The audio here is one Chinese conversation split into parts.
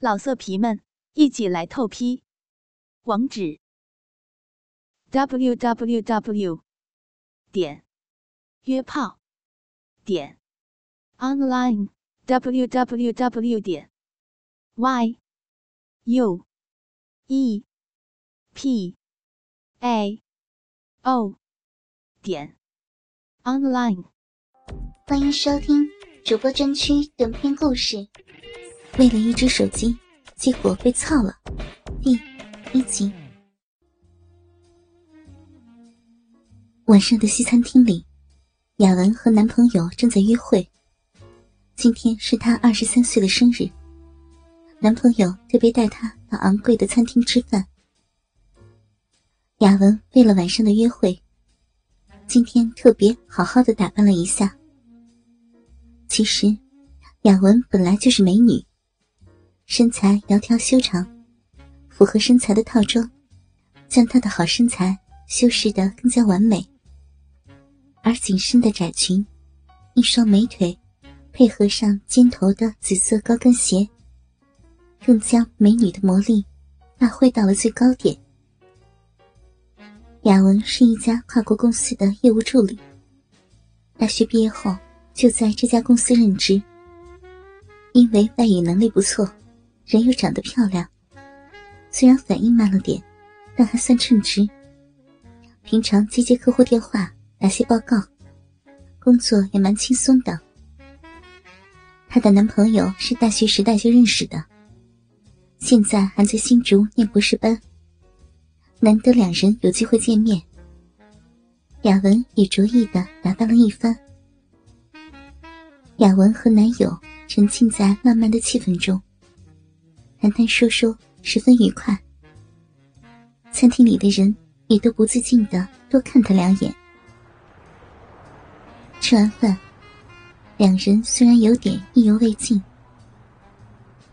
老色皮们，一起来透批！网址：w w w 点约炮点 online w w w 点 y u e p a o 点 online。欢迎收听主播专区短篇故事。为了一只手机，结果被操了。第一集，晚上的西餐厅里，雅文和男朋友正在约会。今天是她二十三岁的生日，男朋友特别带她到昂贵的餐厅吃饭。雅文为了晚上的约会，今天特别好好的打扮了一下。其实，雅文本来就是美女。身材窈窕修长，符合身材的套装，将她的好身材修饰得更加完美。而紧身的窄裙，一双美腿，配合上尖头的紫色高跟鞋，更将美女的魔力发挥到了最高点。雅文是一家跨国公司的业务助理，大学毕业后就在这家公司任职。因为外语能力不错。人又长得漂亮，虽然反应慢了点，但还算称职。平常接接客户电话，打些报告，工作也蛮轻松的。她的男朋友是大学时代就认识的，现在还在新竹念博士班。难得两人有机会见面，雅文也着意的打扮了一番。雅文和男友沉浸在浪漫的气氛中。谈谈说说，十分愉快。餐厅里的人也都不自禁的多看他两眼。吃完饭，两人虽然有点意犹未尽，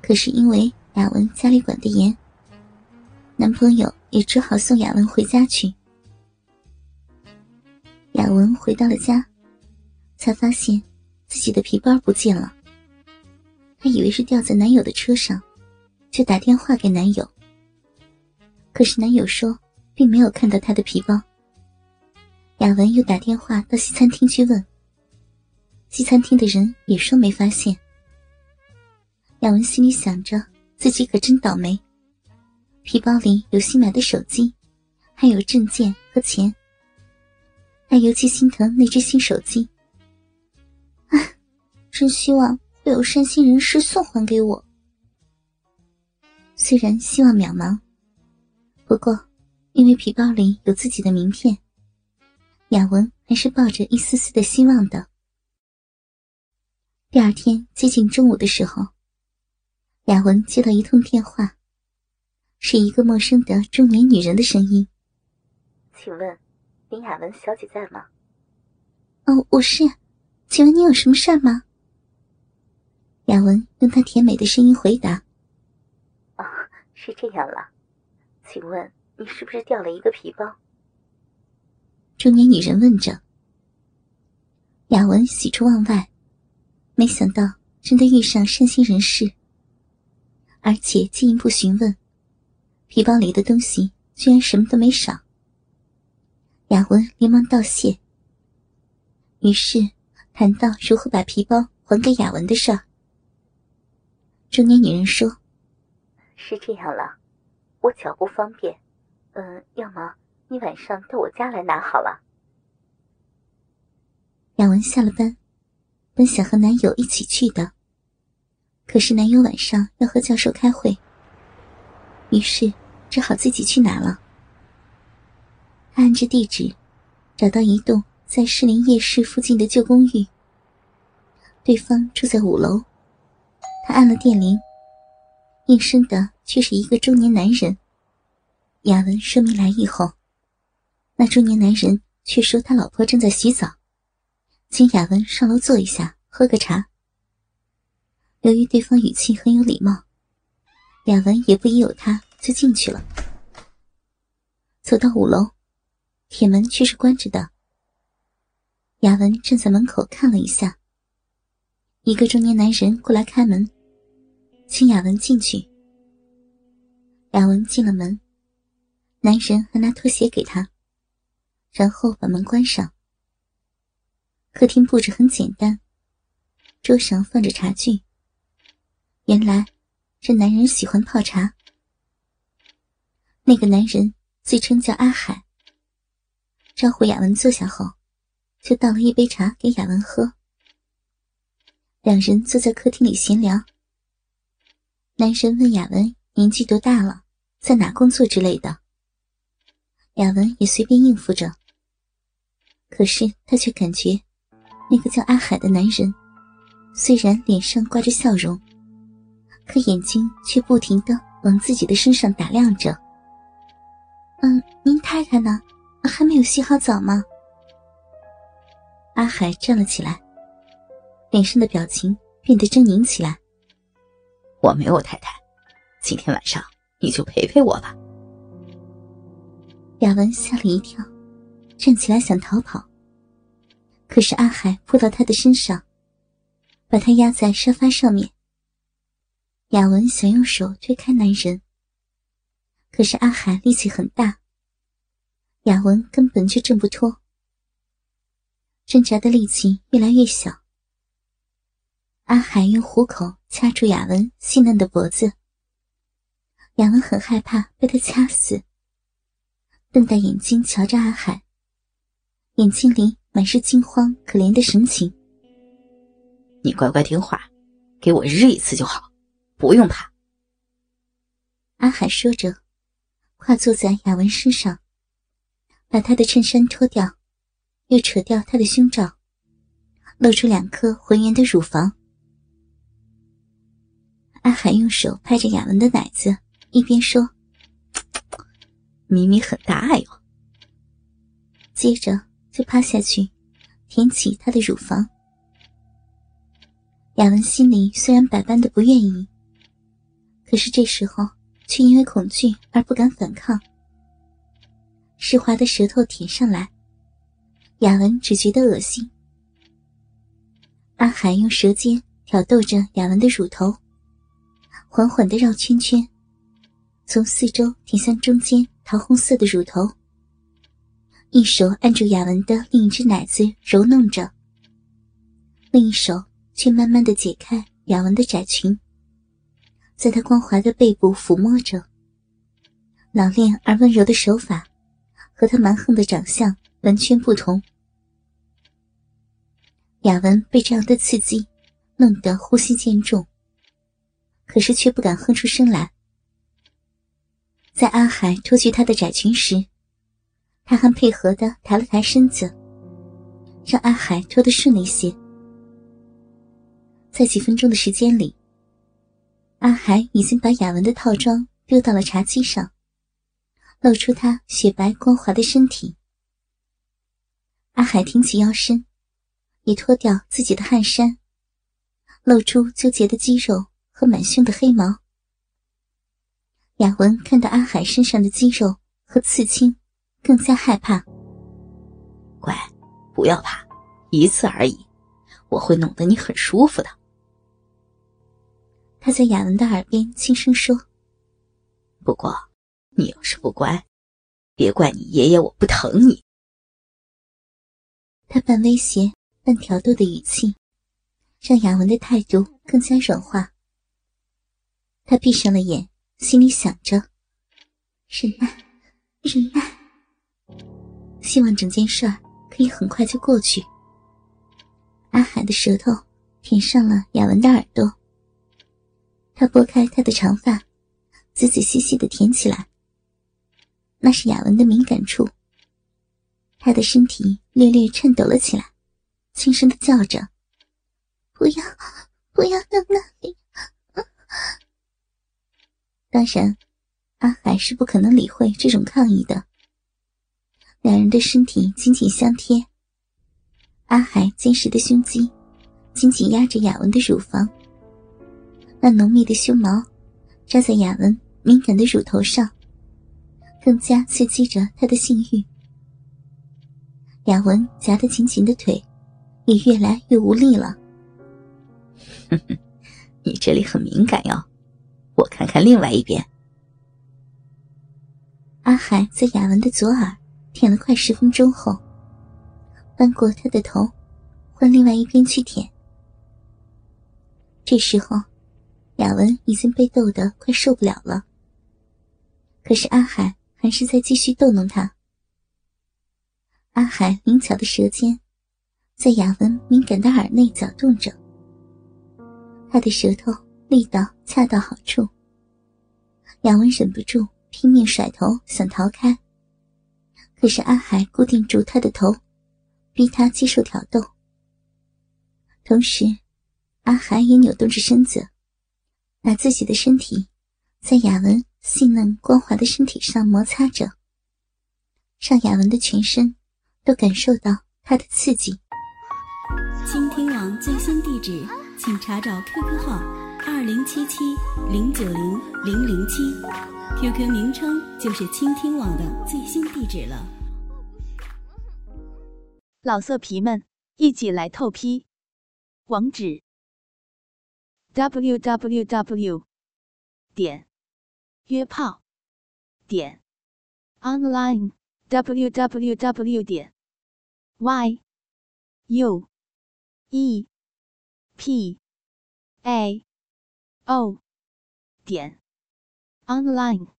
可是因为雅文家里管得严，男朋友也只好送雅文回家去。雅文回到了家，才发现自己的皮包不见了。她以为是掉在男友的车上。就打电话给男友，可是男友说并没有看到他的皮包。雅文又打电话到西餐厅去问，西餐厅的人也说没发现。雅文心里想着自己可真倒霉，皮包里有新买的手机，还有证件和钱。他尤其心疼那只新手机，唉，真希望会有善心人士送还给我。虽然希望渺茫，不过因为皮包里有自己的名片，雅文还是抱着一丝丝的希望的。第二天接近中午的时候，雅文接到一通电话，是一个陌生的中年女人的声音：“请问林雅文小姐在吗？”“哦，我是，请问你有什么事吗？”雅文用她甜美的声音回答。是这样了，请问你是不是掉了一个皮包？中年女人问着。雅文喜出望外，没想到真的遇上善心人士，而且进一步询问，皮包里的东西居然什么都没少。雅文连忙道谢，于是谈到如何把皮包还给雅文的事儿。中年女人说。是这样了，我脚不方便，嗯，要么你晚上到我家来拿好了。雅文下了班，本想和男友一起去的，可是男友晚上要和教授开会，于是只好自己去拿了。他按着地址，找到一栋在士林夜市附近的旧公寓，对方住在五楼，他按了电铃。应声的却是一个中年男人。雅文说明来意后，那中年男人却说他老婆正在洗澡，请雅文上楼坐一下，喝个茶。由于对方语气很有礼貌，雅文也不疑有他，就进去了。走到五楼，铁门却是关着的。雅文站在门口看了一下，一个中年男人过来开门。请雅文进去，雅文进了门，男人还拿拖鞋给他，然后把门关上。客厅布置很简单，桌上放着茶具。原来，这男人喜欢泡茶。那个男人自称叫阿海。招呼雅文坐下后，就倒了一杯茶给雅文喝。两人坐在客厅里闲聊。男神问雅文年纪多大了，在哪工作之类的。雅文也随便应付着。可是他却感觉，那个叫阿海的男人，虽然脸上挂着笑容。可眼睛却不停的往自己的身上打量着。嗯，您太太呢？还没有洗好澡吗？阿海站了起来，脸上的表情变得狰狞起来。我没有太太，今天晚上你就陪陪我吧。雅文吓了一跳，站起来想逃跑，可是阿海扑到他的身上，把他压在沙发上面。雅文想用手推开男人，可是阿海力气很大，雅文根本就挣不脱，挣扎的力气越来越小。阿海用虎口掐住雅文细嫩的脖子，雅文很害怕被他掐死，瞪大眼睛瞧着阿海，眼睛里满是惊慌可怜的神情。你乖乖听话，给我日一次就好。不用怕。阿海说着，跨坐在雅文身上，把他的衬衫脱掉，又扯掉他的胸罩，露出两颗浑圆的乳房。阿海用手拍着雅文的奶子，一边说：“咪咪很大哟。”接着就趴下去，舔起她的乳房。雅文心里虽然百般的不愿意。可是这时候，却因为恐惧而不敢反抗。湿滑的舌头舔上来，雅文只觉得恶心。阿海用舌尖挑逗着雅文的乳头，缓缓的绕圈圈，从四周舔向中间桃红色的乳头，一手按住雅文的另一只奶子揉弄着，另一手却慢慢的解开雅文的窄裙。在他光滑的背部抚摸着，老练而温柔的手法，和他蛮横的长相完全不同。雅文被这样的刺激弄得呼吸渐重，可是却不敢哼出声来。在阿海脱去她的窄裙时，他还配合的抬了抬身子，让阿海脱得顺了一些。在几分钟的时间里。阿海已经把雅文的套装丢到了茶几上，露出她雪白光滑的身体。阿海挺起腰身，也脱掉自己的汗衫，露出纠结的肌肉和满胸的黑毛。雅文看到阿海身上的肌肉和刺青，更加害怕。乖，不要怕，一次而已，我会弄得你很舒服的。他在雅文的耳边轻声说：“不过，你要是不乖，别怪你爷爷我不疼你。”他半威胁、半挑逗的语气，让雅文的态度更加软化。他闭上了眼，心里想着：“忍耐，忍耐，希望整件事儿可以很快就过去。”阿海的舌头舔上了雅文的耳朵。他拨开她的长发，仔仔细细的舔起来。那是雅文的敏感处。他的身体略略颤抖了起来，轻声的叫着：“不要，不要到那里！”当然，阿海是不可能理会这种抗议的。两人的身体紧紧相贴，阿海坚实的胸肌紧紧压着雅文的乳房。那浓密的胸毛扎在雅文敏感的乳头上，更加刺激着他的性欲。雅文夹得紧紧的腿也越来越无力了。哼 哼你这里很敏感哟，我看看另外一边。阿海在雅文的左耳舔了快十分钟后，翻过他的头，换另外一边去舔。这时候，雅文已经被逗得快受不了了。可是阿海还是在继续逗弄他。阿海灵巧的舌尖在雅文敏感的耳内搅动着，他的舌头力道恰到好处。雅文忍不住拼命甩头想逃开，可是阿海固定住他的头，逼他接受挑逗。同时，阿海也扭动着身子，把自己的身体在雅文。细嫩光滑的身体上摩擦着，让雅文的全身都感受到他的刺激。倾听网最新地址，请查找 QQ 号二零七七零九零零零七，QQ 名称就是倾听网的最新地址了。老色皮们，一起来透批，网址：www. 点。约炮点 online w w w 点 y u e p a o 点 online。